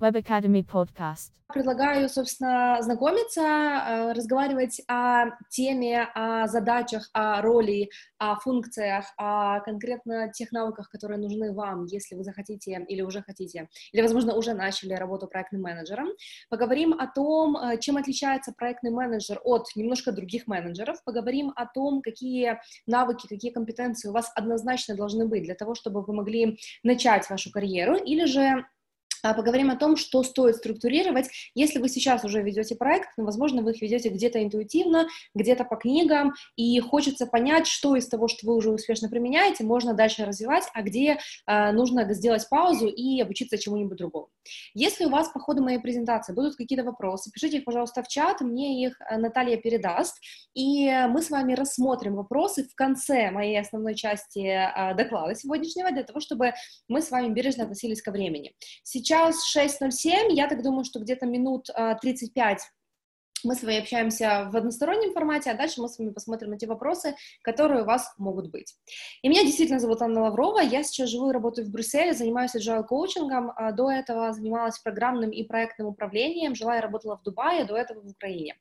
Web Academy Podcast. Предлагаю, собственно, знакомиться, э, разговаривать о теме, о задачах, о роли, о функциях, о конкретно тех навыках, которые нужны вам, если вы захотите или уже хотите, или, возможно, уже начали работу проектным менеджером. Поговорим о том, э, чем отличается проектный менеджер от немножко других менеджеров. Поговорим о том, какие навыки, какие компетенции у вас однозначно должны быть для того, чтобы вы могли начать вашу карьеру, или же поговорим о том, что стоит структурировать. Если вы сейчас уже ведете проект, ну, возможно, вы их ведете где-то интуитивно, где-то по книгам, и хочется понять, что из того, что вы уже успешно применяете, можно дальше развивать, а где э, нужно сделать паузу и обучиться чему-нибудь другому. Если у вас по ходу моей презентации будут какие-то вопросы, пишите их, пожалуйста, в чат, мне их э, Наталья передаст, и мы с вами рассмотрим вопросы в конце моей основной части доклада сегодняшнего, для того, чтобы мы с вами бережно относились ко времени. Сейчас Сейчас 6.07, я так думаю, что где-то минут 35 а, мы с вами общаемся в одностороннем формате, а дальше мы с вами посмотрим на те вопросы, которые у вас могут быть. И меня действительно зовут Анна Лаврова, я сейчас живу и работаю в Брюсселе, занимаюсь agile коучингом, а до этого занималась программным и проектным управлением, жила и работала в Дубае, до этого в Украине.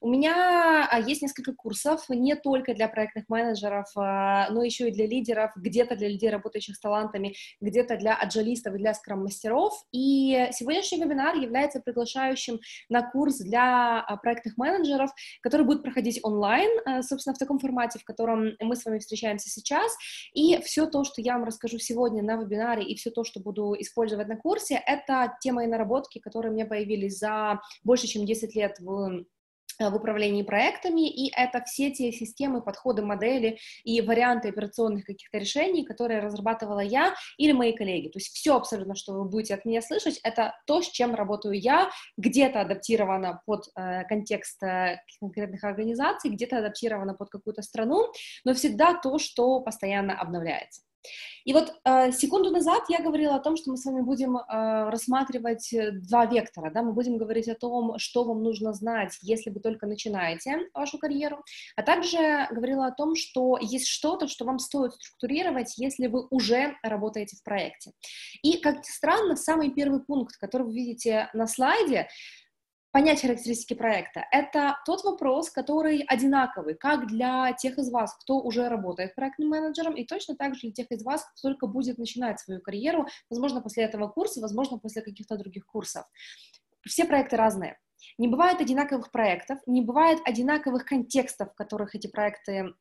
У меня а, есть несколько курсов, не только для проектных менеджеров, а, но еще и для лидеров, где-то для людей, работающих с талантами, где-то для аджалистов и для скрам-мастеров, и сегодняшний вебинар является приглашающим на курс для проектных менеджеров, который будет проходить онлайн, э, собственно, в таком формате, в котором мы с вами встречаемся сейчас. И все то, что я вам расскажу сегодня на вебинаре, и все то, что буду использовать на курсе, это те мои наработки, которые меня появились за больше, чем 10 лет в в управлении проектами, и это все те системы, подходы, модели и варианты операционных каких-то решений, которые разрабатывала я или мои коллеги. То есть все абсолютно, что вы будете от меня слышать, это то, с чем работаю я, где-то адаптировано под э, контекст э, конкретных организаций, где-то адаптировано под какую-то страну, но всегда то, что постоянно обновляется. И вот э, секунду назад я говорила о том, что мы с вами будем э, рассматривать э, два вектора, да, мы будем говорить о том, что вам нужно знать, если вы только начинаете вашу карьеру, а также говорила о том, что есть что-то, что вам стоит структурировать, если вы уже работаете в проекте. И, как странно, самый первый пункт, который вы видите на слайде, понять характеристики проекта. Это тот вопрос, который одинаковый как для тех из вас, кто уже работает проектным менеджером, и точно так же для тех из вас, кто только будет начинать свою карьеру, возможно, после этого курса, возможно, после каких-то других курсов. Все проекты разные. Не бывает одинаковых проектов, не бывает одинаковых контекстов, в которых эти проекты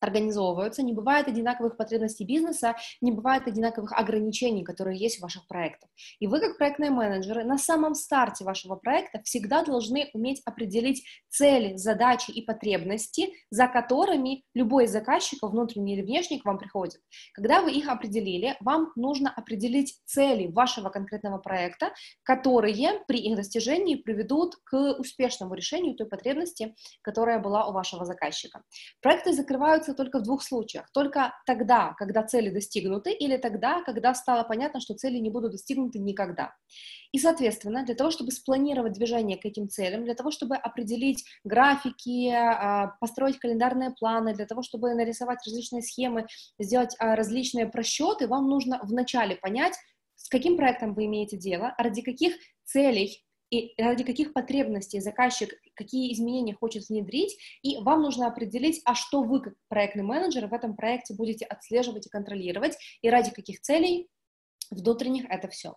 организовываются, не бывает одинаковых потребностей бизнеса, не бывает одинаковых ограничений, которые есть в ваших проектах. И вы, как проектные менеджеры, на самом старте вашего проекта всегда должны уметь определить цели, задачи и потребности, за которыми любой из заказчиков, внутренний или внешний, к вам приходит. Когда вы их определили, вам нужно определить цели вашего конкретного проекта, которые при их достижении приведут к успешному решению той потребности, которая была у вашего заказчика. Проекты закрываются реализуется только в двух случаях. Только тогда, когда цели достигнуты, или тогда, когда стало понятно, что цели не будут достигнуты никогда. И, соответственно, для того, чтобы спланировать движение к этим целям, для того, чтобы определить графики, а, построить календарные планы, для того, чтобы нарисовать различные схемы, сделать а, различные просчеты, вам нужно вначале понять, с каким проектом вы имеете дело, ради каких целей и ради каких потребностей заказчик, какие изменения хочет внедрить, и вам нужно определить, а что вы, как проектный менеджер, в этом проекте будете отслеживать и контролировать, и ради каких целей внутренних это все.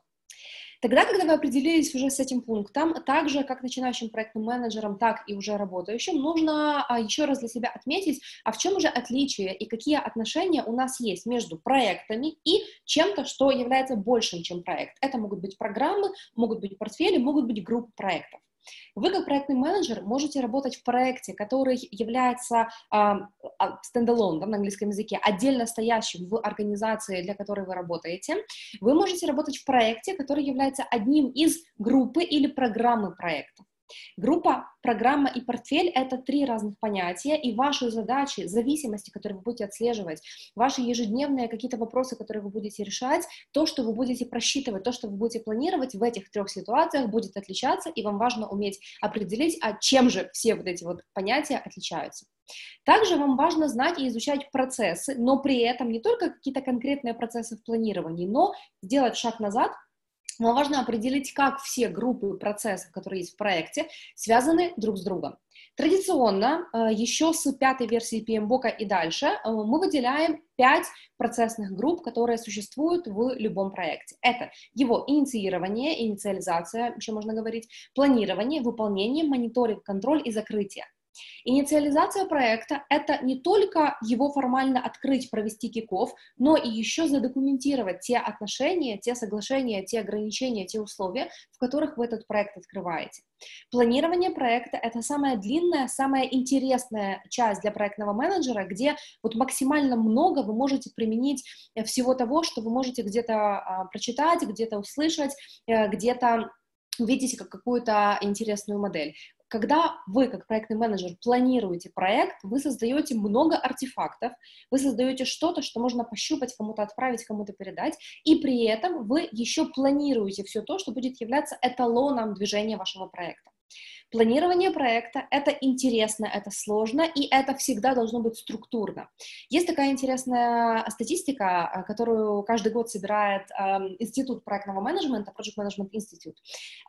Тогда, когда вы определились уже с этим пунктом, так же, как начинающим проектным менеджером, так и уже работающим, нужно а, еще раз для себя отметить, а в чем же отличие и какие отношения у нас есть между проектами и чем-то, что является большим, чем проект. Это могут быть программы, могут быть портфели, могут быть группы проектов. Вы как проектный менеджер можете работать в проекте, который является стендалон uh, да, на английском языке, отдельно стоящим в организации, для которой вы работаете. Вы можете работать в проекте, который является одним из группы или программы проектов. Группа, программа и портфель — это три разных понятия, и ваши задачи, зависимости, которые вы будете отслеживать, ваши ежедневные какие-то вопросы, которые вы будете решать, то, что вы будете просчитывать, то, что вы будете планировать в этих трех ситуациях будет отличаться, и вам важно уметь определить, а чем же все вот эти вот понятия отличаются. Также вам важно знать и изучать процессы, но при этом не только какие-то конкретные процессы в планировании, но сделать шаг назад но важно определить, как все группы процессов, которые есть в проекте, связаны друг с другом. Традиционно, э, еще с пятой версии PMBOK и дальше, э, мы выделяем пять процессных групп, которые существуют в любом проекте. Это его инициирование, инициализация, еще можно говорить, планирование, выполнение, мониторинг, контроль и закрытие. Инициализация проекта — это не только его формально открыть, провести киков, но и еще задокументировать те отношения, те соглашения, те ограничения, те условия, в которых вы этот проект открываете. Планирование проекта — это самая длинная, самая интересная часть для проектного менеджера, где вот максимально много вы можете применить э, всего того, что вы можете где-то а, прочитать, где-то услышать, э, где-то увидите как какую-то интересную модель когда вы, как проектный менеджер, планируете проект, вы создаете много артефактов, вы создаете что-то, что можно пощупать, кому-то отправить, кому-то передать, и при этом вы еще планируете все то, что будет являться эталоном движения вашего проекта. Планирование проекта — это интересно, это сложно, и это всегда должно быть структурно. Есть такая интересная статистика, э, которую каждый год собирает э, Институт проектного менеджмента, Project Management Institute.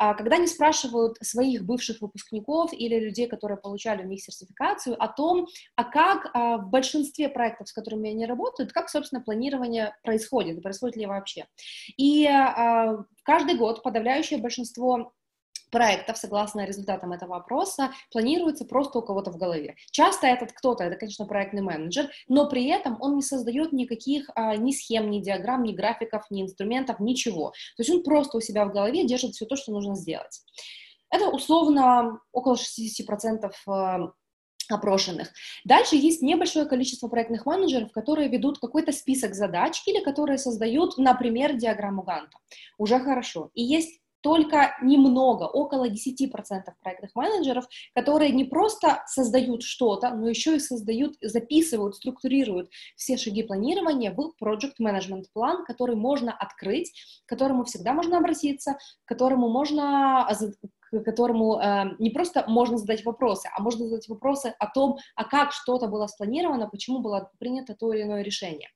Э, когда они спрашивают своих бывших выпускников или людей, которые получали у них сертификацию, о том, а как э, в большинстве проектов, с которыми они работают, как, собственно, планирование происходит, происходит ли вообще. И каждый год подавляющее большинство проектов, согласно результатам этого опроса, планируется просто у кого-то в голове. Часто этот кто-то, это, конечно, проектный менеджер, но при этом он не создает никаких а, ни схем, ни диаграмм, ни графиков, ни инструментов, ничего. То есть он просто у себя в голове держит все то, что нужно сделать. Это условно около 60% а, опрошенных. Дальше есть небольшое количество проектных менеджеров, которые ведут какой-то список задач или которые создают, например, диаграмму Ганта. Уже хорошо. И есть только немного, около 10% проектных менеджеров, которые не просто создают что-то, но еще и создают, записывают, структурируют все шаги планирования в Project Management план, который можно открыть, к которому всегда можно обратиться, к которому можно к которому э, не просто можно задать вопросы, а можно задать вопросы о том, а как что-то было спланировано, почему было принято то или иное решение.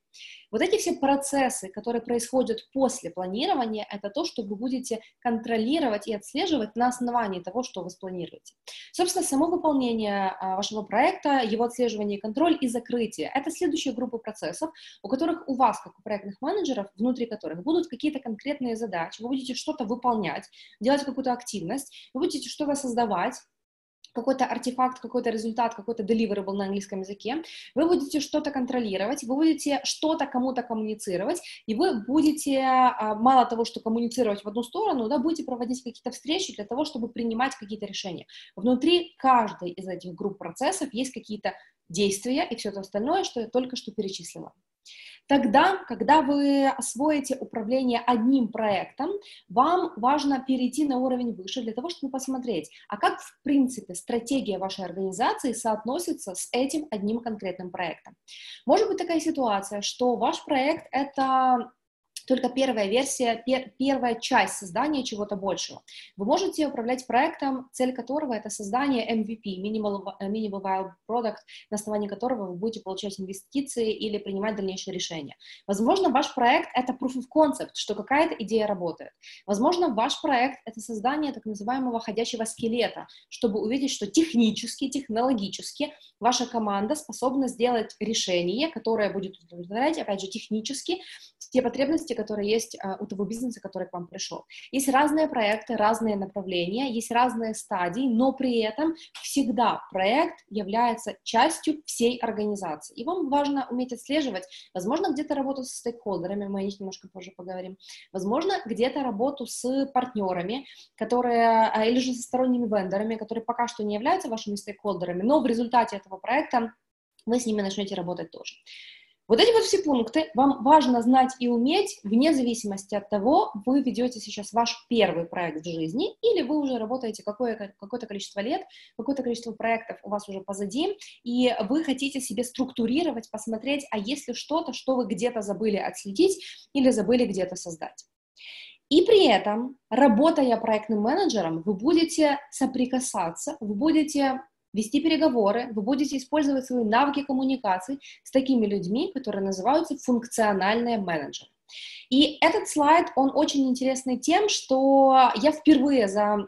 Вот эти все процессы, которые происходят после планирования, это то, что вы будете контролировать и отслеживать на основании того, что вы спланируете. Собственно, само выполнение а, вашего проекта, его отслеживание контроль и закрытие — это следующая группа процессов, у которых у вас, как у проектных менеджеров, внутри которых будут какие-то конкретные задачи, вы будете что-то выполнять, делать какую-то активность, вы будете что-то создавать, какой-то артефакт, какой-то результат, какой-то deliverable на английском языке, вы будете что-то контролировать, вы будете что-то кому-то коммуницировать, и вы будете, а, мало того, что коммуницировать в одну сторону, да, будете проводить какие-то встречи для того, чтобы принимать какие-то решения. Внутри каждой из этих групп процессов есть какие-то действия и все это остальное, что я только что перечислила. Тогда, когда вы освоите управление одним проектом, вам важно перейти на уровень выше для того, чтобы посмотреть, а как, в принципе, стратегия вашей организации соотносится с этим одним конкретным проектом. Может быть такая ситуация, что ваш проект — это только первая версия, пер, первая часть создания чего-то большего. Вы можете управлять проектом, цель которого это создание MVP, Minimal, Minimal Viable Product, на основании которого вы будете получать инвестиции или принимать дальнейшие решения. Возможно, ваш проект это proof of concept, что какая-то идея работает. Возможно, ваш проект это создание так называемого ходящего скелета, чтобы увидеть, что технически, технологически ваша команда способна сделать решение, которое будет удовлетворять, опять же, технически те потребности, которые есть а, у того бизнеса, который к вам пришел. Есть разные проекты, разные направления, есть разные стадии, но при этом всегда проект является частью всей организации. И вам важно уметь отслеживать, возможно, где-то работу со стейкхолдерами, мы о них немножко позже поговорим, возможно, где-то работу с партнерами, которые, а, или же со сторонними вендорами, которые пока что не являются вашими стейкхолдерами, но в результате этого проекта вы с ними начнете работать тоже. Вот эти вот все пункты вам важно знать и уметь вне зависимости от того, вы ведете сейчас ваш первый проект в жизни или вы уже работаете какое- какое-то количество лет, какое-то количество проектов у вас уже позади, и вы хотите себе структурировать, посмотреть, а есть ли что-то, что вы где-то забыли отследить или забыли где-то создать. И при этом, работая проектным менеджером, вы будете соприкасаться, вы будете вести переговоры, вы будете использовать свои навыки коммуникации с такими людьми, которые называются функциональные менеджеры. И этот слайд, он очень интересный тем, что я впервые за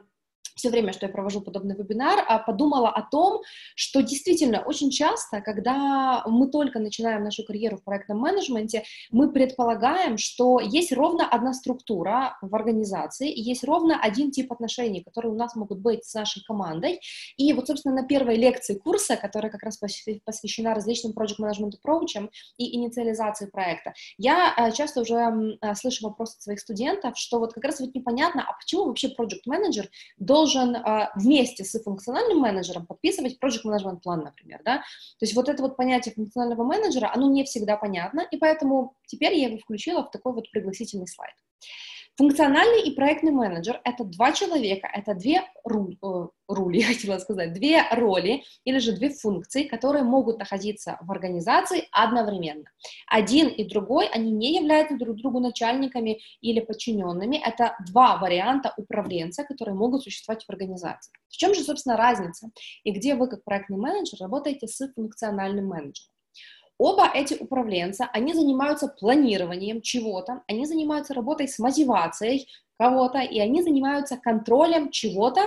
все время, что я провожу подобный вебинар, а, подумала о том, что действительно очень часто, когда мы только начинаем нашу карьеру в проектном менеджменте, мы предполагаем, что есть ровно одна структура в организации, и есть ровно один тип отношений, которые у нас могут быть с нашей командой. И вот, собственно, на первой лекции курса, которая как раз посвящена различным project management approach и инициализации проекта, я а, часто уже а, слышу вопросы от своих студентов, что вот как раз вот непонятно, а почему вообще project manager должен должен а, вместе с функциональным менеджером подписывать project management план, например, да, то есть вот это вот понятие функционального менеджера, оно не всегда понятно, и поэтому теперь я его включила в такой вот пригласительный слайд. Функциональный и проектный менеджер — это два человека, это две руль, э, рули, я хотела сказать, две роли или же две функции, которые могут находиться в организации одновременно. Один и другой, они не являются друг другу начальниками или подчиненными, это два варианта управленца, которые могут существовать в организации. В чем же, собственно, разница и где вы, как проектный менеджер, работаете с функциональным менеджером? Оба эти управленца, они занимаются планированием чего-то, они занимаются работой с мотивацией кого-то, и они занимаются контролем чего-то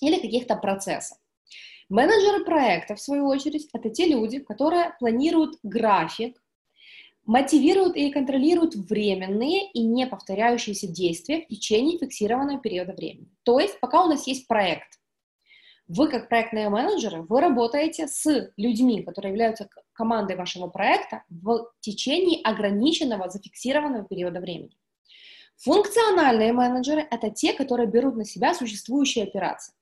или каких-то процессов. Менеджеры проекта, в свою очередь, это те люди, которые планируют график, мотивируют и контролируют временные и не повторяющиеся действия в течение фиксированного периода времени. То есть, пока у нас есть проект, вы, как проектные менеджеры, вы работаете с людьми, которые являются командой вашего проекта в течение ограниченного, зафиксированного периода времени. Функциональные менеджеры — это те, которые берут на себя существующие операции.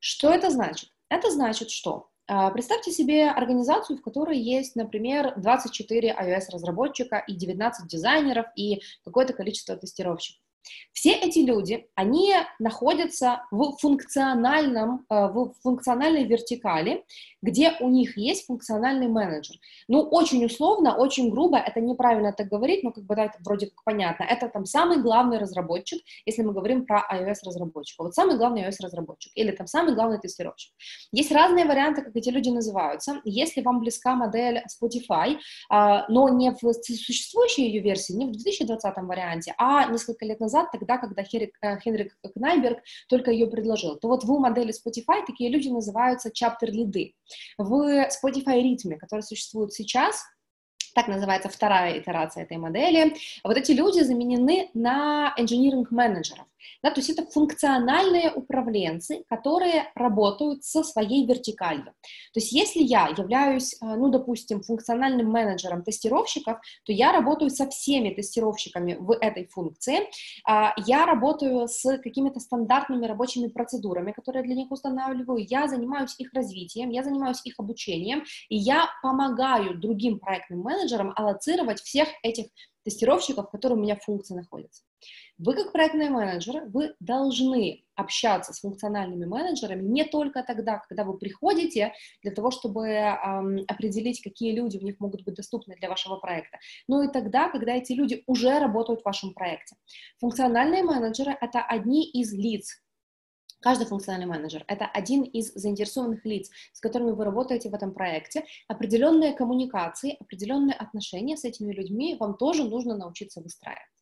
Что это значит? Это значит, что а, Представьте себе организацию, в которой есть, например, 24 iOS-разработчика и 19 дизайнеров и какое-то количество тестировщиков. Все эти люди, они находятся в функциональном, э, в функциональной вертикали, где у них есть функциональный менеджер. Ну, очень условно, очень грубо, это неправильно так говорить, но как бы да, это вроде как понятно. Это там самый главный разработчик, если мы говорим про iOS-разработчика. Вот самый главный iOS-разработчик или там самый главный тестировщик. Есть разные варианты, как эти люди называются. Если вам близка модель Spotify, а, но не в существующей ее версии, не в 2020 варианте, а несколько лет назад, назад, тогда, когда Херик, э, Хенрик Кнайберг только ее предложил. То вот в модели Spotify такие люди называются чаптер-лиды. В Spotify ритме, который существует сейчас, так называется вторая итерация этой модели, вот эти люди заменены на engineering менеджеров. Да, то есть это функциональные управленцы, которые работают со своей вертикалью. То есть если я являюсь, э, ну, допустим, функциональным менеджером тестировщиков, то я работаю со всеми тестировщиками в этой функции, а, я работаю с какими-то стандартными рабочими процедурами, которые для них устанавливаю, я занимаюсь их развитием, я занимаюсь их обучением, и я помогаю другим проектным менеджерам аллоцировать всех этих тестировщиков, которые у меня функции находятся. Вы, как проектный менеджер, вы должны общаться с функциональными менеджерами не только тогда, когда вы приходите для того, чтобы эм, определить, какие люди в них могут быть доступны для вашего проекта, но и тогда, когда эти люди уже работают в вашем проекте. Функциональные менеджеры — это одни из лиц, Каждый функциональный менеджер — это один из заинтересованных лиц, с которыми вы работаете в этом проекте. Определенные коммуникации, определенные отношения с этими людьми вам тоже нужно научиться выстраивать.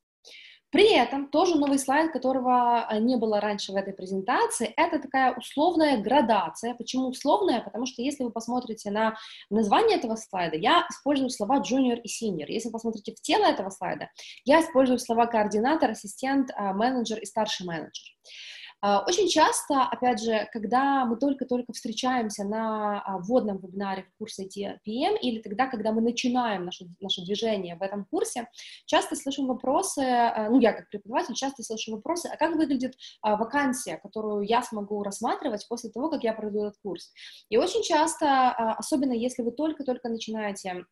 При этом тоже новый слайд, которого э, не было раньше в этой презентации, это такая условная градация. Почему условная? Потому что если вы посмотрите на название этого слайда, я использую слова junior и senior. Если посмотрите в тело этого слайда, я использую слова координатор, ассистент, э, менеджер и старший менеджер. А, очень часто, опять же, когда мы только-только встречаемся на а, вводном вебинаре в курсе TPM или тогда, когда мы начинаем наше, наше движение в этом курсе, часто слышим вопросы, а, ну, я как преподаватель часто слышу вопросы, а как выглядит вакансия, которую я смогу рассматривать после того, как я пройду этот курс. И очень часто, особенно если вы только-только начинаете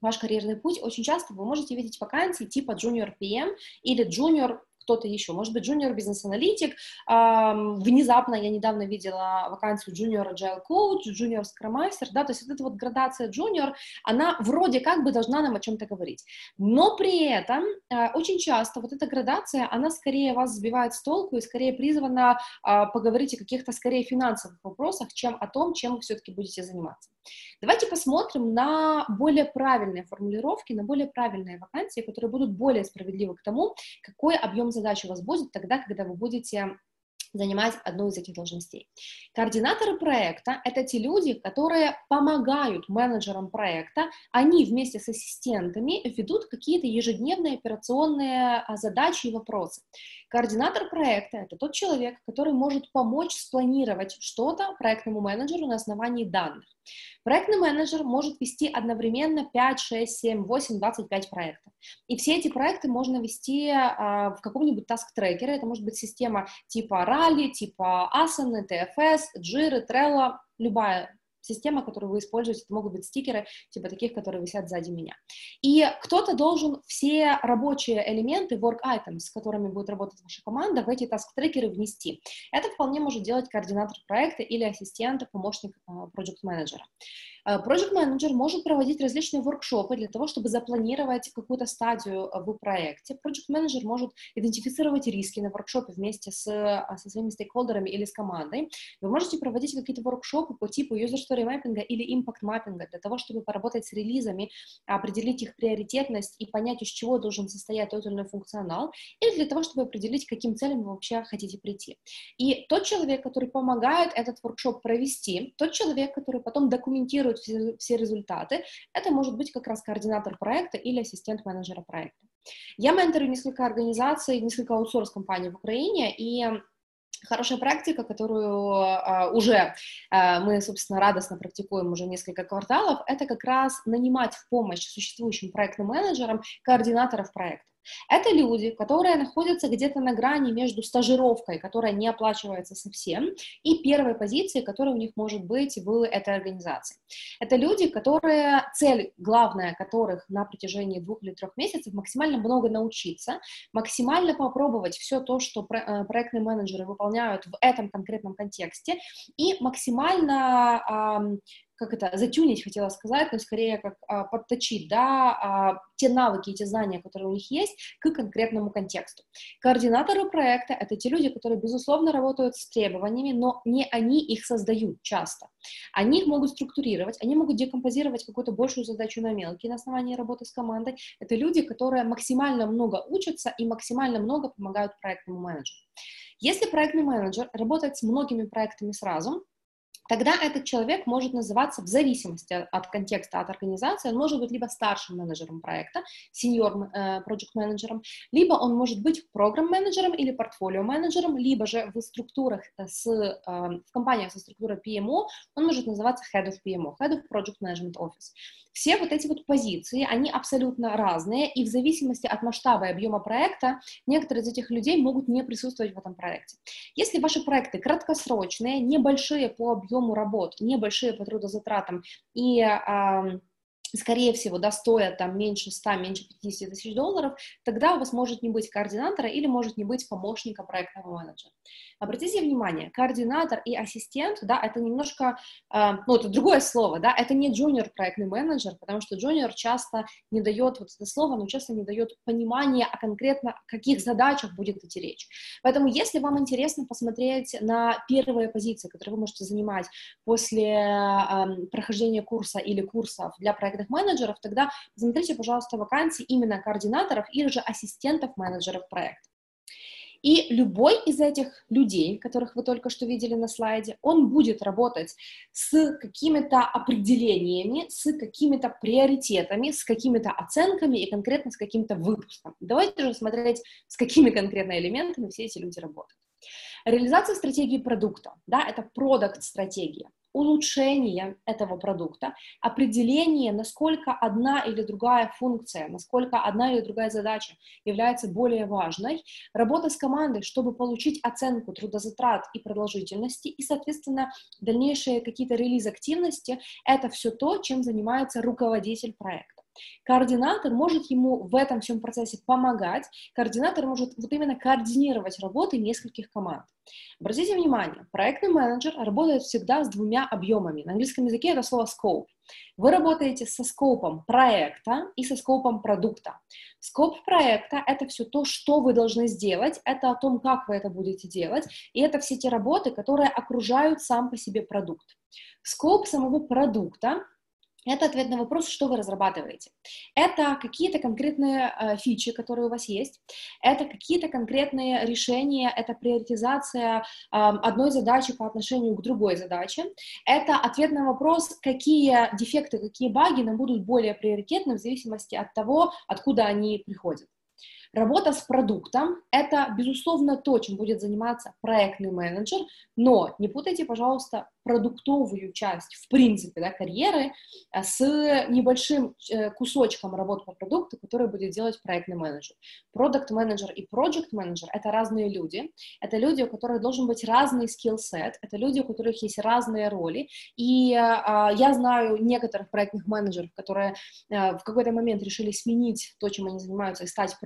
ваш карьерный путь, очень часто вы можете видеть вакансии типа junior PM или junior кто-то еще, может быть, junior бизнес-аналитик, внезапно я недавно видела вакансию junior agile coach, junior scrum master, да, то есть вот эта вот градация junior, она вроде как бы должна нам о чем-то говорить, но при этом э, очень часто вот эта градация, она скорее вас сбивает с толку и скорее призвана а, поговорить о каких-то скорее финансовых вопросах, чем о том, чем вы все-таки будете заниматься. Давайте посмотрим на более правильные формулировки, на более правильные вакансии, которые будут более справедливы к тому, какой объем задач у вас будет тогда, когда вы будете занимать одну из этих должностей. Координаторы проекта — это те люди, которые помогают менеджерам проекта, они вместе с ассистентами ведут какие-то ежедневные операционные а, задачи и вопросы. Координатор проекта — это тот человек, который может помочь спланировать что-то проектному менеджеру на основании данных. Проектный менеджер может вести одновременно 5, 6, 7, 8, 25 проектов. И все эти проекты можно вести а, в каком-нибудь таск-трекере. Это может быть система типа Rally, типа Asana, TFS, Jira, Trello, любая система, которую вы используете, это могут быть стикеры, типа таких, которые висят сзади меня. И кто-то должен все рабочие элементы, work items, с которыми будет работать ваша команда, в эти таск-трекеры внести. Это вполне может делать координатор проекта или ассистент, помощник проект-менеджера. Э, Project Manager может проводить различные воркшопы для того, чтобы запланировать какую-то стадию э, в проекте. Project Manager может идентифицировать риски на воркшопе вместе с, э, со своими стейкхолдерами или с командой. Вы можете проводить какие-то воркшопы по типу user story mapping или impact mapping для того, чтобы поработать с релизами, определить их приоритетность и понять, из чего должен состоять тот или иной функционал, или для того, чтобы определить, к каким целям вы вообще хотите прийти. И тот человек, который помогает этот воркшоп провести, тот человек, который потом документирует все, все результаты, это может быть как раз координатор проекта или ассистент менеджера проекта. Я менторю несколько организаций, несколько аутсорс-компаний в Украине, и Хорошая практика, которую а, уже а, мы, собственно, радостно практикуем уже несколько кварталов, это как раз нанимать в помощь существующим проектным менеджерам координаторов проекта. Это люди, которые находятся где-то на грани между стажировкой, которая не оплачивается совсем, и первой позицией, которая у них может быть в этой организации. Это люди, которые, цель главная которых на протяжении двух или трех месяцев максимально много научиться, максимально попробовать все то, что э, проектные менеджеры выполняют в этом конкретном контексте, и максимально как это, затюнить, хотела сказать, но скорее как а, подточить, да, а, те навыки и те знания, которые у них есть, к конкретному контексту. Координаторы проекта — это те люди, которые, безусловно, работают с требованиями, но не они их создают часто. Они их могут структурировать, они могут декомпозировать какую-то большую задачу на мелкие на основании работы с командой. Это люди, которые максимально много учатся и максимально много помогают проектному менеджеру. Если проектный менеджер работает с многими проектами сразу, тогда этот человек может называться в зависимости от контекста, от организации, он может быть либо старшим менеджером проекта, сеньор э, project менеджером, либо он может быть программ-менеджером или портфолио-менеджером, либо же в структурах э, с, э, в компаниях со структурой PMO он может называться Head of PMO, Head of Project Management Office. Все вот эти вот позиции, они абсолютно разные, и в зависимости от масштаба и объема проекта некоторые из этих людей могут не присутствовать в этом проекте. Если ваши проекты краткосрочные, небольшие по объему объему работ, небольшие по трудозатратам. И скорее всего, да, стоят там меньше 100, меньше 50 тысяч долларов, тогда у вас может не быть координатора или может не быть помощника проектного менеджера. Обратите внимание, координатор и ассистент, да, это немножко, э, ну, это другое слово, да, это не junior проектный менеджер, потому что junior часто не дает, вот это слово, но часто не дает понимания, о конкретно каких задачах будет идти речь. Поэтому, если вам интересно посмотреть на первые позиции, которые вы можете занимать после э, прохождения курса или курсов для проектных менеджеров, тогда посмотрите, пожалуйста, вакансии именно координаторов или же ассистентов менеджеров проекта. И любой из этих людей, которых вы только что видели на слайде, он будет работать с какими-то определениями, с какими-то приоритетами, с какими-то оценками и конкретно с каким-то выпуском. Давайте же смотреть, с какими конкретно элементами все эти люди работают. Реализация стратегии продукта, да, это продукт-стратегия улучшение этого продукта, определение, насколько одна или другая функция, насколько одна или другая задача является более важной, работа с командой, чтобы получить оценку трудозатрат и продолжительности, и, соответственно, дальнейшие какие-то релиз-активности, это все то, чем занимается руководитель проекта. Координатор может ему в этом всем процессе помогать, координатор может вот именно координировать работы нескольких команд. Обратите внимание, проектный менеджер работает всегда с двумя объемами. На английском языке это слово scope. Вы работаете со скопом проекта и со скопом продукта. Скоп проекта — это все то, что вы должны сделать, это о том, как вы это будете делать, и это все те работы, которые окружают сам по себе продукт. Скоп самого продукта это ответ на вопрос, что вы разрабатываете. Это какие-то конкретные э, фичи, которые у вас есть, это какие-то конкретные решения, это приоритизация э, одной задачи по отношению к другой задаче, это ответ на вопрос, какие дефекты, какие баги нам будут более приоритетны в зависимости от того, откуда они приходят. Работа с продуктом — это, безусловно, то, чем будет заниматься проектный менеджер, но не путайте, пожалуйста, продуктовую часть, в принципе, да, карьеры э, с небольшим э, кусочком работы по продукту, который будет делать проектный менеджер. Продукт менеджер и проект менеджер — это разные люди, это люди, у которых должен быть разный скилл-сет, это люди, у которых есть разные роли, и э, я знаю некоторых проектных менеджеров, которые э, в какой-то момент решили сменить то, чем они занимаются, и стать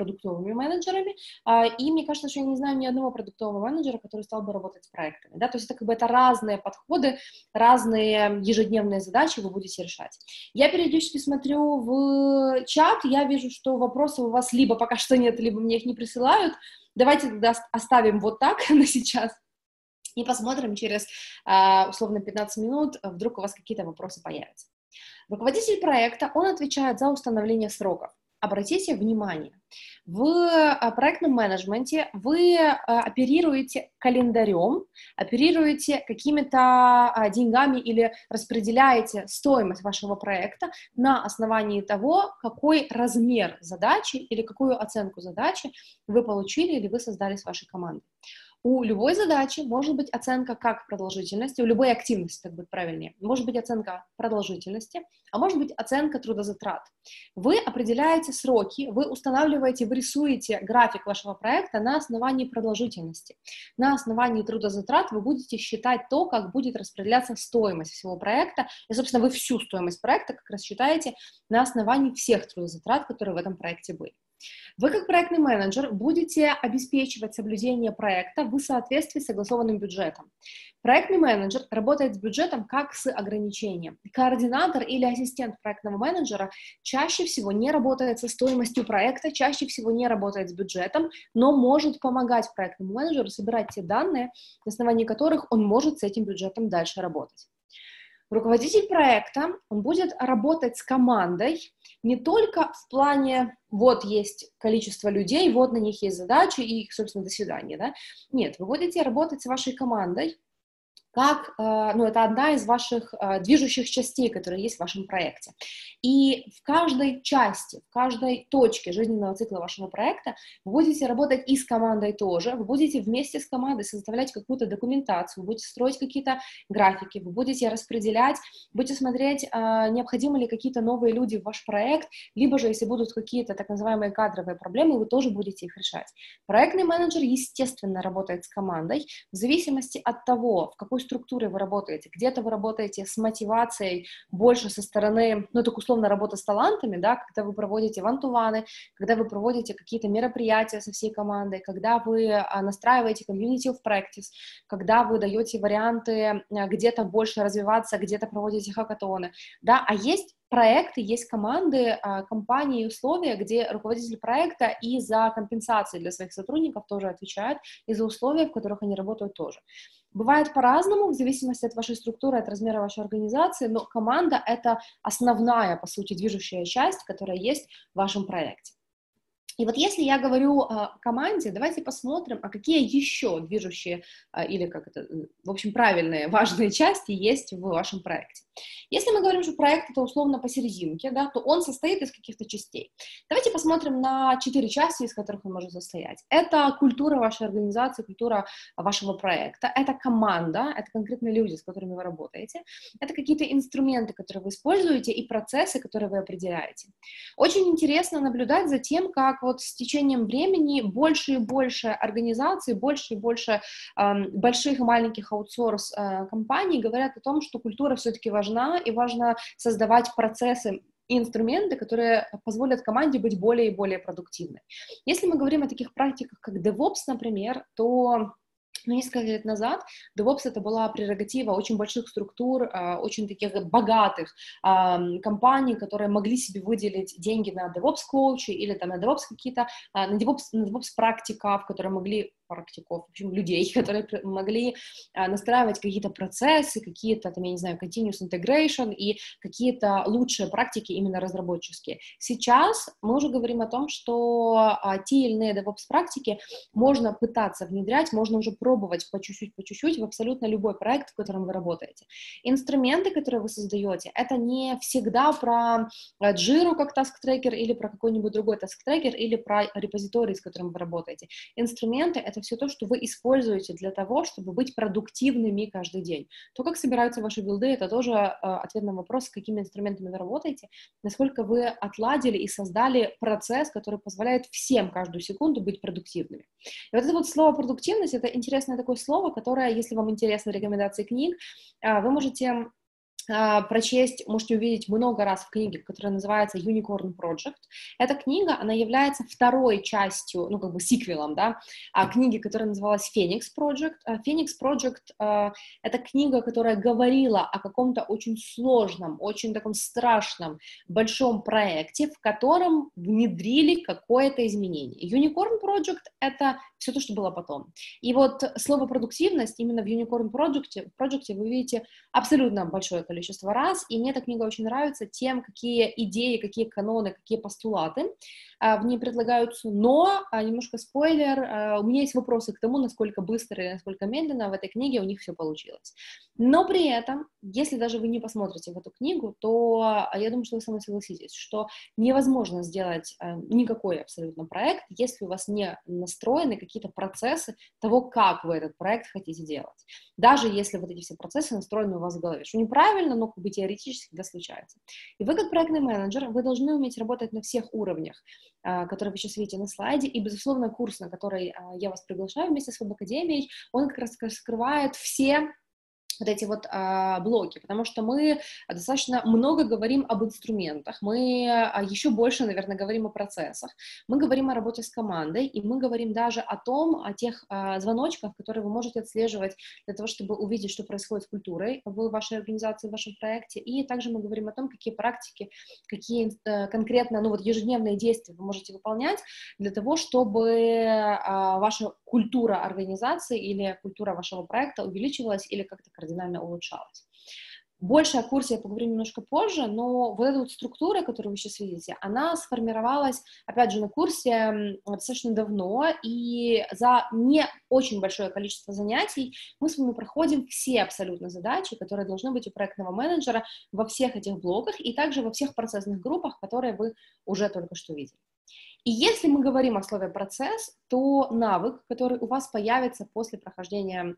продуктовыми менеджерами, э, и мне кажется, что я не знаю ни одного продуктового менеджера, который стал бы работать с проектами, да, то есть это как бы это разные подходы, разные ежедневные задачи вы будете решать. Я периодически смотрю в чат, я вижу, что вопросов у вас либо пока что нет, либо мне их не присылают. Давайте тогда оставим вот так на сейчас и посмотрим через, а, условно, 15 минут, вдруг у вас какие-то вопросы появятся. Руководитель проекта, он отвечает за установление сроков обратите внимание, в а, проектном менеджменте вы а, оперируете календарем, оперируете какими-то а, деньгами или распределяете стоимость вашего проекта на основании того, какой размер задачи или какую оценку задачи вы получили или вы создали с вашей командой. У любой задачи может быть оценка как продолжительности, у любой активности, так будет правильнее, может быть оценка продолжительности, а может быть оценка трудозатрат. Вы определяете сроки, вы устанавливаете, вы рисуете график вашего проекта на основании продолжительности. На основании трудозатрат вы будете считать то, как будет распределяться стоимость всего проекта, и, собственно, вы всю стоимость проекта как раз считаете на основании всех трудозатрат, которые в этом проекте были. Вы, как проектный менеджер, будете обеспечивать соблюдение проекта в соответствии с согласованным бюджетом. Проектный менеджер работает с бюджетом как с ограничением. Координатор или ассистент проектного менеджера чаще всего не работает со стоимостью проекта, чаще всего не работает с бюджетом, но может помогать проектному менеджеру собирать те данные, на основании которых он может с этим бюджетом дальше работать. Руководитель проекта, он будет работать с командой не только в плане, вот есть количество людей, вот на них есть задачи, и, собственно, до свидания, да? Нет, вы будете работать с вашей командой, как, э, ну, это одна из ваших э, движущих частей, которые есть в вашем проекте. И в каждой части, в каждой точке жизненного цикла вашего проекта вы будете работать и с командой тоже, вы будете вместе с командой составлять какую-то документацию, вы будете строить какие-то графики, вы будете распределять, будете смотреть, э, необходимы ли какие-то новые люди в ваш проект, либо же, если будут какие-то так называемые кадровые проблемы, вы тоже будете их решать. Проектный менеджер, естественно, работает с командой в зависимости от того, в какой структуре вы работаете. Где-то вы работаете с мотивацией больше со стороны, ну, так условно, работа с талантами, да, когда вы проводите вантуваны, когда вы проводите какие-то мероприятия со всей командой, когда вы а, настраиваете community of practice, когда вы даете варианты а, где-то больше развиваться, где-то проводите хакатоны, да, а есть проекты, есть команды, а, компании и условия, где руководитель проекта и за компенсации для своих сотрудников тоже отвечает, и за условия, в которых они работают тоже. Бывает по-разному, в зависимости от вашей структуры, от размера вашей организации, но команда — это основная, по сути, движущая часть, которая есть в вашем проекте. И вот если я говорю о команде, давайте посмотрим, а какие еще движущие а, или как это, в общем, правильные, важные части есть в вашем проекте. Если мы говорим, что проект это условно посерединке, да, то он состоит из каких-то частей. Давайте посмотрим на четыре части, из которых он может состоять. Это культура вашей организации, культура вашего проекта, это команда, это конкретные люди, с которыми вы работаете, это какие-то инструменты, которые вы используете, и процессы, которые вы определяете. Очень интересно наблюдать за тем, как вот с течением времени больше и больше организаций, больше и больше э, больших и маленьких аутсорс э, говорят о том, что культура все-таки важна, и важно создавать процессы и инструменты, которые позволят команде быть более и более продуктивной. Если мы говорим о таких практиках, как DevOps, например, то ну, несколько лет назад DevOps это была прерогатива очень больших структур, а, очень таких богатых компаний, которые могли себе выделить деньги на DevOps коучи или там на DevOps какие-то, а, на DevOps, на DevOps практиков, которые могли практиков, в общем, людей, которые могли а, настраивать какие-то процессы, какие-то, там, я не знаю, continuous integration и какие-то лучшие практики именно разработческие. Сейчас мы уже говорим о том, что а, те или иные DevOps практики можно пытаться внедрять, можно уже пробовать по чуть-чуть, по чуть-чуть в абсолютно любой проект, в котором вы работаете. Инструменты, которые вы создаете, это не всегда про Jira как tracker или про какой-нибудь другой tracker или про репозиторий, с которым вы работаете. Инструменты — это все то, что вы используете для того, чтобы быть продуктивными каждый день. То, как собираются ваши билды, это тоже э, ответ на вопрос, с какими инструментами вы работаете, насколько вы отладили и создали процесс, который позволяет всем каждую секунду быть продуктивными. И вот это вот слово продуктивность, это интересное такое слово, которое, если вам интересны рекомендации книг, э, вы можете прочесть, можете увидеть много раз в книге, которая называется Unicorn Project. Эта книга, она является второй частью, ну, как бы сиквелом, да, а, книги, которая называлась Phoenix Project. А, Phoenix Project — это книга, которая говорила о каком-то очень сложном, очень таком страшном, большом проекте, в котором внедрили какое-то изменение. Unicorn Project — это все то, что было потом. И вот слово продуктивность именно в Unicorn Project, Project вы видите абсолютно большое количество раз, и мне эта книга очень нравится тем, какие идеи, какие каноны, какие постулаты а, в ней предлагаются, но, а, немножко спойлер, а, у меня есть вопросы к тому, насколько быстро и насколько медленно в этой книге у них все получилось. Но при этом, если даже вы не посмотрите в эту книгу, то я думаю, что вы со мной согласитесь, что невозможно сделать никакой абсолютно проект, если у вас не настроены какие-то процессы того, как вы этот проект хотите делать. Даже если вот эти все процессы настроены у вас в голове, что неправильно, но как бы теоретически да случается. И вы как проектный менеджер, вы должны уметь работать на всех уровнях, а, который вы сейчас видите на слайде, и, безусловно, курс, на который а, я вас приглашаю вместе с Веб-академией, он как раз скрывает все вот эти вот а, блоки, потому что мы достаточно много говорим об инструментах, мы а, еще больше, наверное, говорим о процессах, мы говорим о работе с командой, и мы говорим даже о том, о тех а, звоночках, которые вы можете отслеживать для того, чтобы увидеть, что происходит с культурой в вашей организации, в вашем проекте, и также мы говорим о том, какие практики, какие а, конкретно, ну вот ежедневные действия вы можете выполнять для того, чтобы а, ваша культура организации или культура вашего проекта увеличивалась или как-то кардинально улучшалась. Больше о курсе я поговорю немножко позже, но вот эта вот структура, которую вы сейчас видите, она сформировалась, опять же, на курсе достаточно давно, и за не очень большое количество занятий мы с вами проходим все абсолютно задачи, которые должны быть у проектного менеджера во всех этих блоках и также во всех процессных группах, которые вы уже только что видели. И если мы говорим о слове процесс, то навык, который у вас появится после прохождения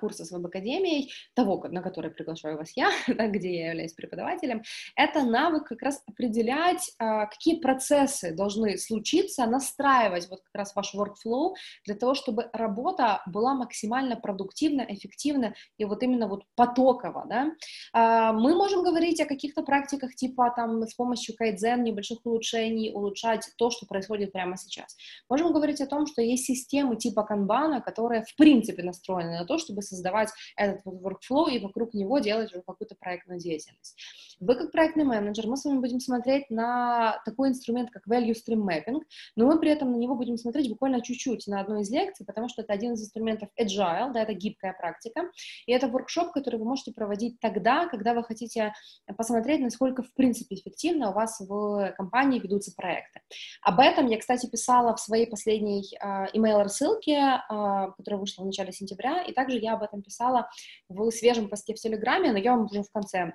курса с веб-академией, того, на который приглашаю вас я, где я являюсь преподавателем, это навык как раз определять, а, какие процессы должны случиться, настраивать вот как раз ваш workflow для того, чтобы работа была максимально продуктивна, эффективна и вот именно вот потоково, да. А, мы можем говорить о каких-то практиках типа там с помощью кайдзен, небольших улучшений, улучшать то, что происходит прямо сейчас. Можем говорить о том, что есть системы типа канбана, которые в принципе настроены на то, чтобы создавать этот вот workflow и вокруг него делать уже какую-то проектную деятельность. Вы как проектный менеджер, мы с вами будем смотреть на такой инструмент, как Value Stream Mapping, но мы при этом на него будем смотреть буквально чуть-чуть на одной из лекций, потому что это один из инструментов Agile, да, это гибкая практика, и это воркшоп, который вы можете проводить тогда, когда вы хотите посмотреть, насколько в принципе эффективно у вас в компании ведутся проекты. Об этом я, кстати, писала в своей последней uh, email-рассылке, uh, которая вышла в начале сентября, и также я об этом писала в свежем посте в Телеграме, но я вам уже в конце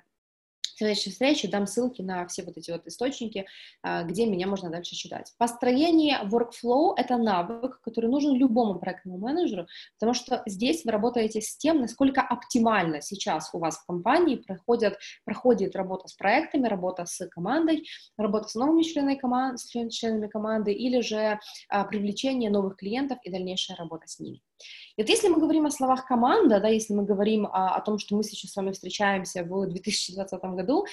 следующей встречи дам ссылки на все вот эти вот источники, а, где меня можно дальше читать. Построение workflow — это навык, который нужен любому проектному менеджеру, потому что здесь вы работаете с тем, насколько оптимально сейчас у вас в компании проходит, проходит работа с проектами, работа с командой, работа с новыми членами, команд, членами команды или же а, привлечение новых клиентов и дальнейшая работа с ними. И вот если мы говорим о словах команда, да, если мы говорим о, о том, что мы сейчас с вами встречаемся в 2020 году,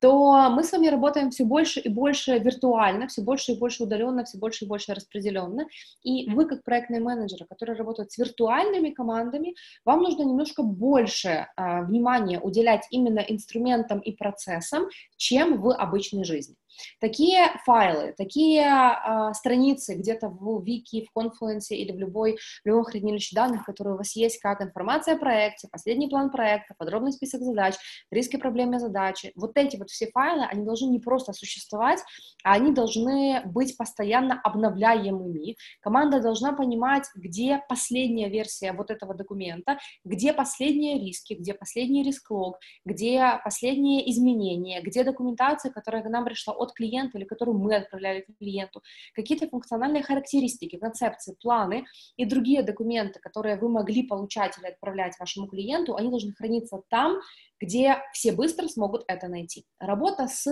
то мы с вами работаем все больше и больше виртуально, все больше и больше удаленно, все больше и больше распределенно. И вы, как проектные менеджеры, которые работают с виртуальными командами, вам нужно немножко больше а, внимания уделять именно инструментам и процессам, чем в обычной жизни. Такие файлы, такие а, страницы где-то в Вики, в Confluence или в, любой, в любом хранилище данных, которые у вас есть, как информация о проекте, последний план проекта, подробный список задач, риски, проблемы, задачи. Вот эти вот все файлы, они должны не просто существовать, а они должны быть постоянно обновляемыми. Команда должна понимать, где последняя версия вот этого документа, где последние риски, где последний риск-лог, где последние изменения, где документация, которая к нам пришла от клиента или которую мы отправляли клиенту, какие-то функциональные характеристики, концепции, планы и другие документы, которые вы могли получать или отправлять вашему клиенту, они должны храниться там, где все быстро смогут это найти. Работа с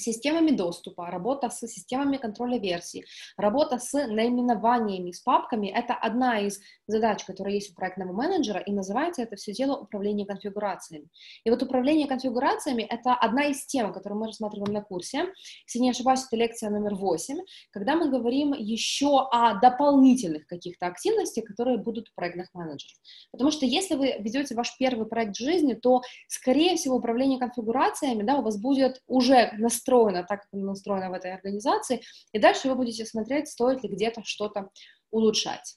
системами доступа, работа с системами контроля версий, работа с наименованиями, с папками — это одна из задач, которая есть у проектного менеджера, и называется это все дело управление конфигурациями. И вот управление конфигурациями — это одна из тем, которую мы рассматриваем на курсе. Если не ошибаюсь, это лекция номер 8, когда мы говорим еще о дополнительных каких-то активностях, которые будут у проектных менеджеров. Потому что если вы ведете ваш первый проект в жизни, то, скорее всего, управление конфигурациями да, у вас будет уже на настроено так, как настроено в этой организации, и дальше вы будете смотреть, стоит ли где-то что-то улучшать.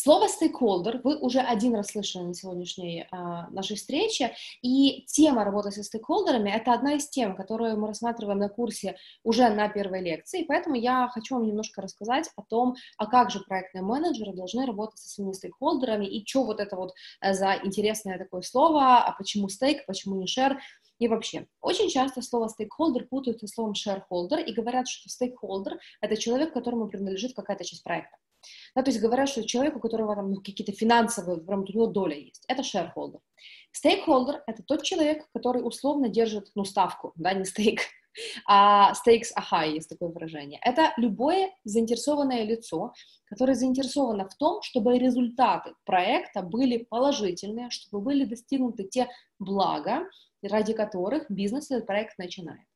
Слово стейкхолдер вы уже один раз слышали на сегодняшней а, нашей встрече, и тема работы со стейкхолдерами — это одна из тем, которую мы рассматриваем на курсе уже на первой лекции, поэтому я хочу вам немножко рассказать о том, а как же проектные менеджеры должны работать со своими стейкхолдерами, и что вот это вот э, за интересное такое слово, а почему стейк, почему не шер, и вообще, очень часто слово стейкхолдер путают со словом shareholder и говорят, что стейкхолдер — это человек, которому принадлежит какая-то часть проекта. Да, то есть говорят, что человек, у которого там ну, какие-то финансовые, прям у него доля есть, это shareholder. Стейкхолдер — это тот человек, который условно держит, ну, ставку, да, не стейк, а stakes are high, есть такое выражение. Это любое заинтересованное лицо, которое заинтересовано в том, чтобы результаты проекта были положительные, чтобы были достигнуты те блага, ради которых бизнес этот проект начинает.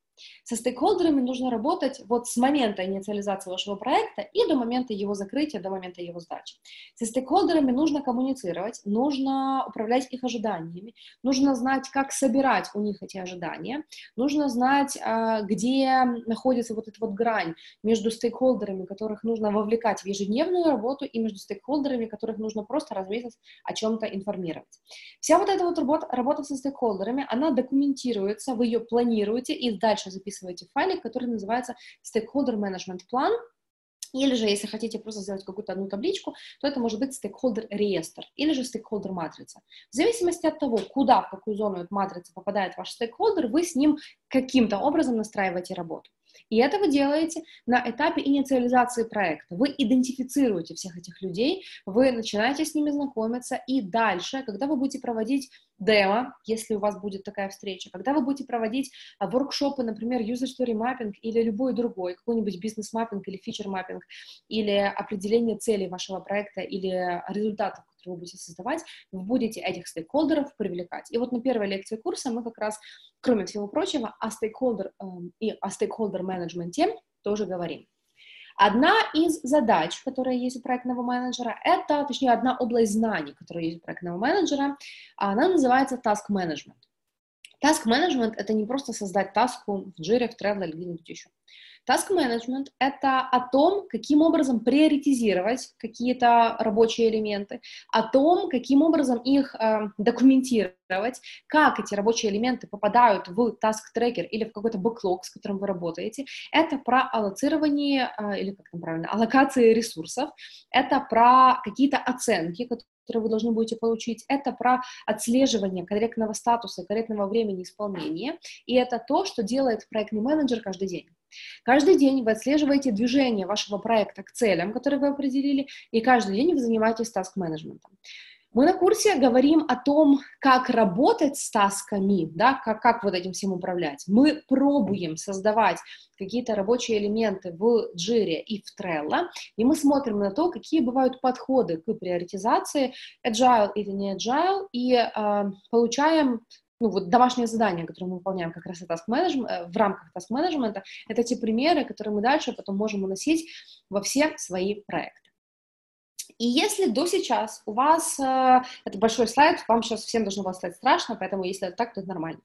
Со стейкхолдерами нужно работать вот с момента инициализации вашего проекта и до момента его закрытия, до момента его сдачи. Со стейкхолдерами нужно коммуницировать, нужно управлять их ожиданиями, нужно знать, как собирать у них эти ожидания, нужно знать, а, где находится вот эта вот грань между стейкхолдерами, которых нужно вовлекать в ежедневную работу, и между стейкхолдерами, которых нужно просто раз в месяц о чем-то информировать. Вся вот эта вот работа, работа со стейкхолдерами, она документируется, вы ее планируете, и дальше дальше записываете файлик, который называется Stakeholder Management Plan, или же, если хотите просто сделать какую-то одну табличку, то это может быть стейкхолдер реестр или же стейкхолдер матрица. В зависимости от того, куда, в какую зону этой матрицы попадает ваш стейкхолдер, вы с ним каким-то образом настраиваете работу. И это вы делаете на этапе инициализации проекта. Вы идентифицируете всех этих людей, вы начинаете с ними знакомиться, и дальше, когда вы будете проводить демо, если у вас будет такая встреча, когда вы будете проводить а, воркшопы, например, user story mapping или любой другой, какой-нибудь business mapping или feature mapping, или определение целей вашего проекта или результатов, которые вы будете создавать, вы будете этих стейкхолдеров привлекать. И вот на первой лекции курса мы как раз, кроме всего прочего, о стейкхолдер э, и о стейкхолдер менеджменте тоже говорим. Одна из задач, которая есть у проектного менеджера, это, точнее, одна область знаний, которая есть у проектного менеджера, она называется task management. Task management — это не просто создать таску в Jira, в Trello или где-нибудь еще. Task management — это о том, каким образом приоритизировать какие-то рабочие элементы, о том, каким образом их э, документировать, как эти рабочие элементы попадают в task tracker или в какой-то бэклог, с которым вы работаете. Это про аллоцирование, э, или как там правильно, аллокации ресурсов, это про какие-то оценки, которые вы должны будете получить, это про отслеживание корректного статуса, корректного времени исполнения, и это то, что делает проектный менеджер каждый день. Каждый день вы отслеживаете движение вашего проекта к целям, которые вы определили, и каждый день вы занимаетесь таск-менеджментом. Мы на курсе говорим о том, как работать с тасками, да, как, как вот этим всем управлять. Мы пробуем создавать какие-то рабочие элементы в Jira и в Trello, и мы смотрим на то, какие бывают подходы к приоритизации, agile или не agile, и э, получаем ну, вот домашнее задание, которое мы выполняем как раз task management, в рамках task менеджмента, это те примеры, которые мы дальше потом можем уносить во все свои проекты. И если до сейчас у вас, э, это большой слайд, вам сейчас всем должно было стать страшно, поэтому если это так, то это нормально.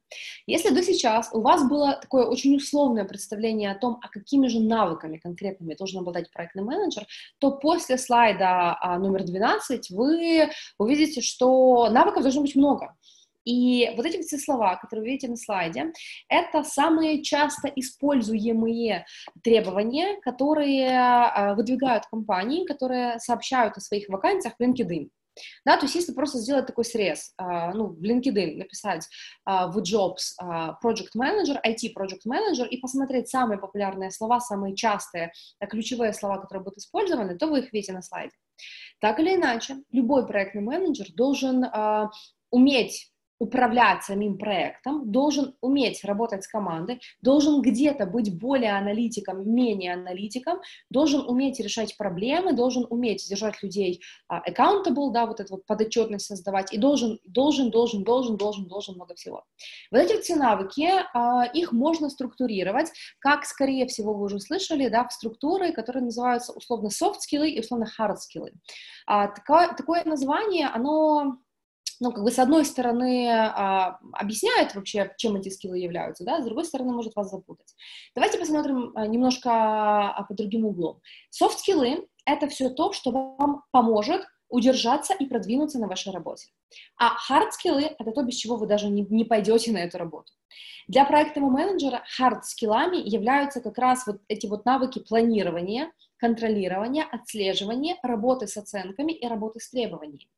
Если до сейчас у вас было такое очень условное представление о том, а какими же навыками конкретными должен обладать проектный менеджер, то после слайда а, номер 12 вы увидите, что навыков должно быть много. И вот эти все слова, которые вы видите на слайде, это самые часто используемые требования, которые а, выдвигают компании, которые сообщают о своих вакансиях в LinkedIn. Да, то есть если просто сделать такой срез, uh, ну, в LinkedIn написать в Jobs Project Manager, IT Project Manager и посмотреть самые популярные слова, самые частые, ключевые слова, которые будут использованы, то вы их видите на слайде. Так или иначе, любой проектный менеджер должен уметь управлять самим проектом, должен уметь работать с командой, должен где-то быть более аналитиком, менее аналитиком, должен уметь решать проблемы, должен уметь держать людей uh, accountable, да, вот эту вот подотчетность создавать, и должен, должен, должен, должен, должен, должен много всего. Вот эти все навыки, uh, их можно структурировать, как, скорее всего, вы уже слышали, да, в структуры, которые называются условно soft skills и условно hard skills. Uh, такое, такое название, оно ну, как бы с одной стороны а, объясняет вообще, чем эти скиллы являются, да, с другой стороны может вас запутать. Давайте посмотрим а, немножко а, по другим углом. Софт-скиллы — это все то, что вам поможет удержаться и продвинуться на вашей работе. А hard-скиллы — это то, без чего вы даже не, не пойдете на эту работу. Для проектного менеджера hard-скиллами являются как раз вот эти вот навыки планирования, контролирования, отслеживания, работы с оценками и работы с требованиями.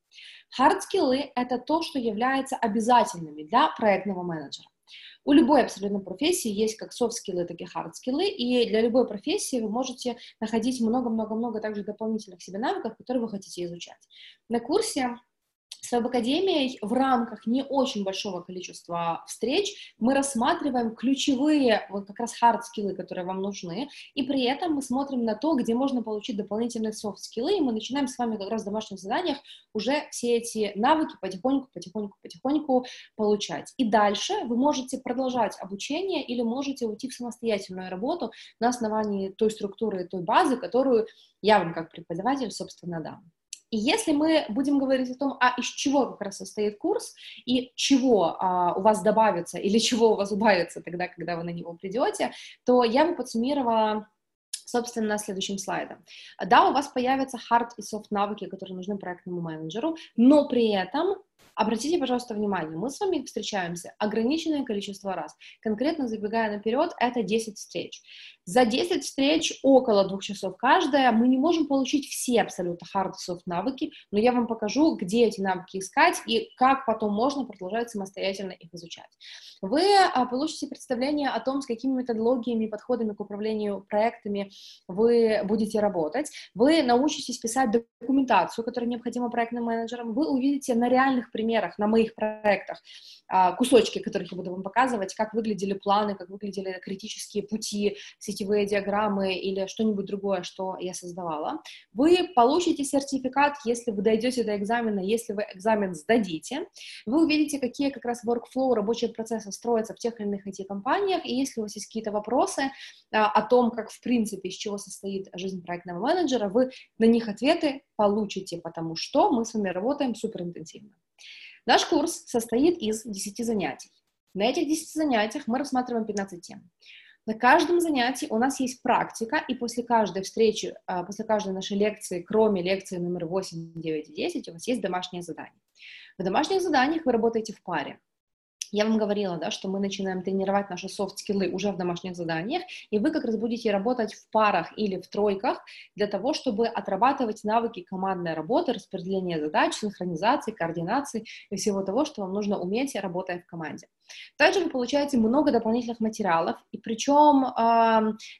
Hard-скиллы — это то, что является обязательными для проектного менеджера. У любой абсолютно профессии есть как софт-скиллы, так и хард-скиллы, и для любой профессии вы можете находить много-много-много также дополнительных себе навыков, которые вы хотите изучать. На курсе с веб-академией в рамках не очень большого количества встреч мы рассматриваем ключевые, вот как раз хард-скиллы, которые вам нужны, и при этом мы смотрим на то, где можно получить дополнительные софт-скиллы, и мы начинаем с вами как раз в домашних заданиях уже все эти навыки потихоньку, потихоньку, потихоньку получать. И дальше вы можете продолжать обучение или можете уйти в самостоятельную работу на основании той структуры, той базы, которую я вам как преподаватель, собственно, дам. И если мы будем говорить о том, а из чего как раз состоит курс, и чего а, у вас добавится, или чего у вас убавится тогда, когда вы на него придете, то я бы подсуммировала собственно, на следующем слайде. Да, у вас появятся hard и soft навыки, которые нужны проектному менеджеру, но при этом Обратите, пожалуйста, внимание, мы с вами встречаемся ограниченное количество раз. Конкретно забегая наперед, это 10 встреч. За 10 встреч, около двух часов каждая, мы не можем получить все абсолютно hard soft навыки, но я вам покажу, где эти навыки искать и как потом можно продолжать самостоятельно их изучать. Вы а, получите представление о том, с какими методологиями и подходами к управлению проектами вы будете работать. Вы научитесь писать документацию, которая необходима проектным менеджерам. Вы увидите на реальных примерах примерах, на моих проектах, а, кусочки, которых я буду вам показывать, как выглядели планы, как выглядели критические пути, сетевые диаграммы или что-нибудь другое, что я создавала. Вы получите сертификат, если вы дойдете до экзамена, если вы экзамен сдадите. Вы увидите, какие как раз workflow, рабочие процессы строятся в тех или иных IT-компаниях, и если у вас есть какие-то вопросы а, о том, как в принципе, из чего состоит жизнь проектного менеджера, вы на них ответы получите, потому что мы с вами работаем суперинтенсивно. Наш курс состоит из 10 занятий. На этих 10 занятиях мы рассматриваем 15 тем. На каждом занятии у нас есть практика, и после каждой встречи, а, после каждой нашей лекции, кроме лекции номер 8, 9 и 10, у вас есть домашнее задание. В домашних заданиях вы работаете в паре. Я вам говорила, да, что мы начинаем тренировать наши софт-скиллы уже в домашних заданиях, и вы как раз будете работать в парах или в тройках для того, чтобы отрабатывать навыки командной работы, распределения задач, синхронизации, координации и всего того, что вам нужно уметь, работая в команде. Также вы получаете много дополнительных материалов, и причем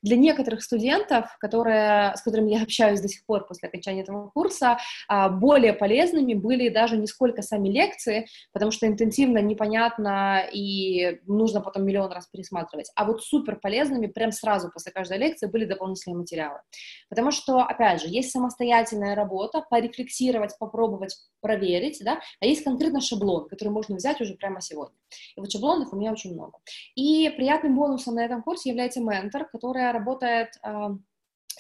для некоторых студентов, которые, с которыми я общаюсь до сих пор после окончания этого курса, э, более полезными были даже не сколько сами лекции, потому что интенсивно, непонятно, и нужно потом миллион раз пересматривать, а вот супер полезными прям сразу после каждой лекции были дополнительные материалы. Потому что, опять же, есть самостоятельная работа, порефлексировать, попробовать, проверить, да, а есть конкретно шаблон, который можно взять уже прямо сегодня. И вот шаблонов у меня очень много. И приятным бонусом на этом курсе является ментор, которая работает а,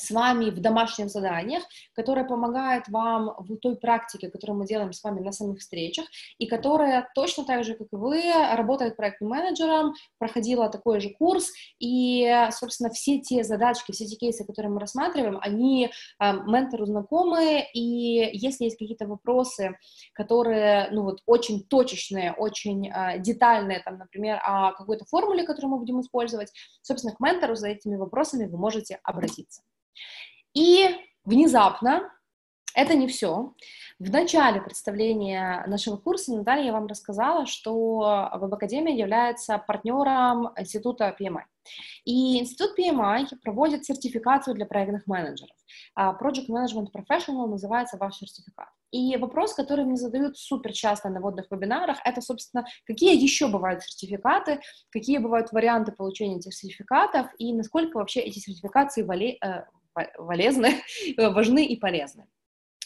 с вами в домашних заданиях, которая помогает вам в той практике, которую мы делаем с вами на самих встречах, и которая точно так же, как и вы, работает проектным менеджером, проходила такой же курс, и, собственно, все те задачки, все те кейсы, которые мы рассматриваем, они э, ментору знакомы, и если есть какие-то вопросы, которые, ну вот, очень точечные, очень э, детальные, там, например, о какой-то формуле, которую мы будем использовать, собственно, к ментору за этими вопросами вы можете обратиться. И внезапно, это не все. В начале представления нашего курса Наталья я вам рассказала, что Веб-академия является партнером института PMI. И институт PMI проводит сертификацию для проектных менеджеров. А Project Management Professional называется ваш сертификат. И вопрос, который мне задают супер часто на водных вебинарах, это, собственно, какие еще бывают сертификаты, какие бывают варианты получения этих сертификатов и насколько вообще эти сертификации вали, э, полезны, важны и полезны.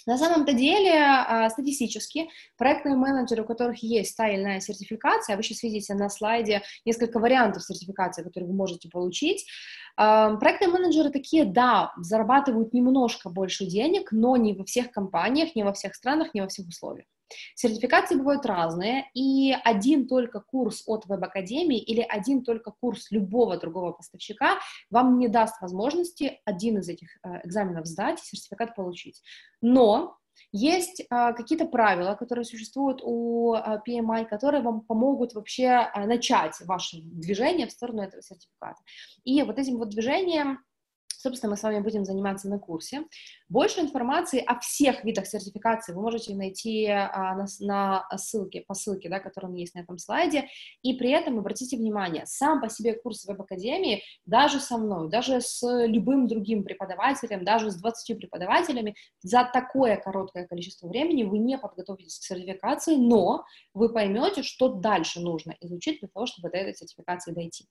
На самом-то деле, а, статистически, проектные менеджеры, у которых есть та или иная сертификация, вы сейчас видите на слайде несколько вариантов сертификации, которые вы можете получить, а, проектные менеджеры такие, да, зарабатывают немножко больше денег, но не во всех компаниях, не во всех странах, не во всех условиях. Сертификации бывают разные, и один только курс от веб-академии или один только курс любого другого поставщика вам не даст возможности один из этих э, экзаменов сдать и сертификат получить. Но есть а, какие-то правила, которые существуют у а, PMI, которые вам помогут вообще а, начать ваше движение в сторону этого сертификата. И вот этим вот движением Собственно, мы с вами будем заниматься на курсе. Больше информации о всех видах сертификации вы можете найти а, на, на ссылке, по ссылке, да, которая есть на этом слайде. И при этом обратите внимание, сам по себе курс веб-академии, даже со мной, даже с любым другим преподавателем, даже с 20 преподавателями, за такое короткое количество времени вы не подготовитесь к сертификации, но вы поймете, что дальше нужно изучить для того, чтобы до этой сертификации дойти.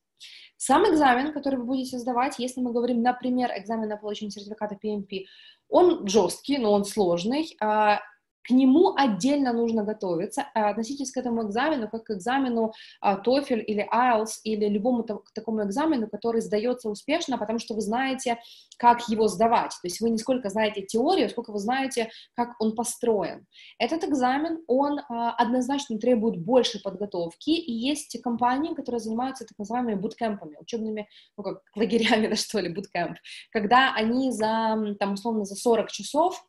Сам экзамен, который вы будете сдавать, если мы говорим, например, экзамен на получение сертификата PMP, он жесткий, но он сложный, а, к нему отдельно нужно готовиться. А относитесь к этому экзамену как к экзамену а, TOEFL или IELTS или любому такому экзамену, который сдается успешно, потому что вы знаете, как его сдавать. То есть вы не сколько знаете теорию, сколько вы знаете, как он построен. Этот экзамен, он а, однозначно требует большей подготовки, и есть компании, которые занимаются так называемыми буткемпами, учебными, ну как лагерями, да что ли, буткемп, когда они за, там, условно, за 40 часов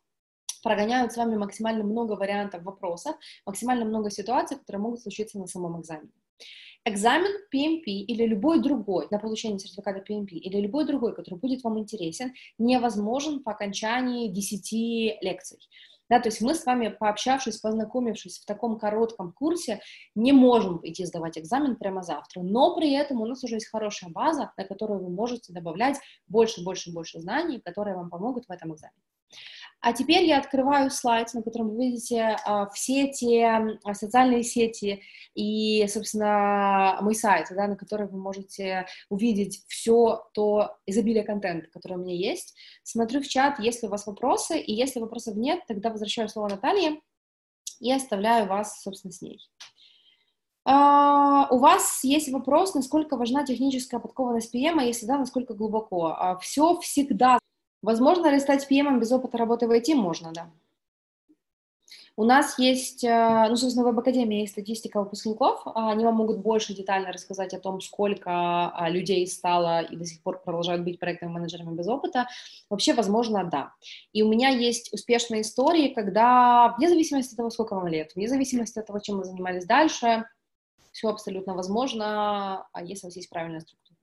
прогоняют с вами максимально много вариантов вопросов, максимально много ситуаций, которые могут случиться на самом экзамене. Экзамен PMP или любой другой на получение сертификата PMP или любой другой, который будет вам интересен, невозможен по окончании 10 лекций. Да, то есть мы с вами, пообщавшись, познакомившись в таком коротком курсе, не можем идти сдавать экзамен прямо завтра, но при этом у нас уже есть хорошая база, на которую вы можете добавлять больше, больше, больше знаний, которые вам помогут в этом экзамене. А теперь я открываю слайд, на котором вы видите а, все те а, социальные сети и, собственно, мой сайт, да, на котором вы можете увидеть все то изобилие контента, которое у меня есть. Смотрю в чат, если у вас вопросы, и если вопросов нет, тогда возвращаю слово Наталье и оставляю вас, собственно, с ней. Uh, у вас есть вопрос, насколько важна техническая подкованность PM, а если да, насколько глубоко. Uh, все всегда Возможно ли стать PM без опыта работы в IT? Можно, да. У нас есть, э, ну, собственно, в Академии есть статистика выпускников, они вам могут больше детально рассказать о том, сколько а, людей стало и до сих пор продолжают быть проектными менеджерами без опыта. Вообще, возможно, да. И у меня есть успешные истории, когда, вне зависимости от того, сколько вам лет, вне зависимости от того, чем вы занимались дальше, все абсолютно возможно, а если у вас есть правильная структура.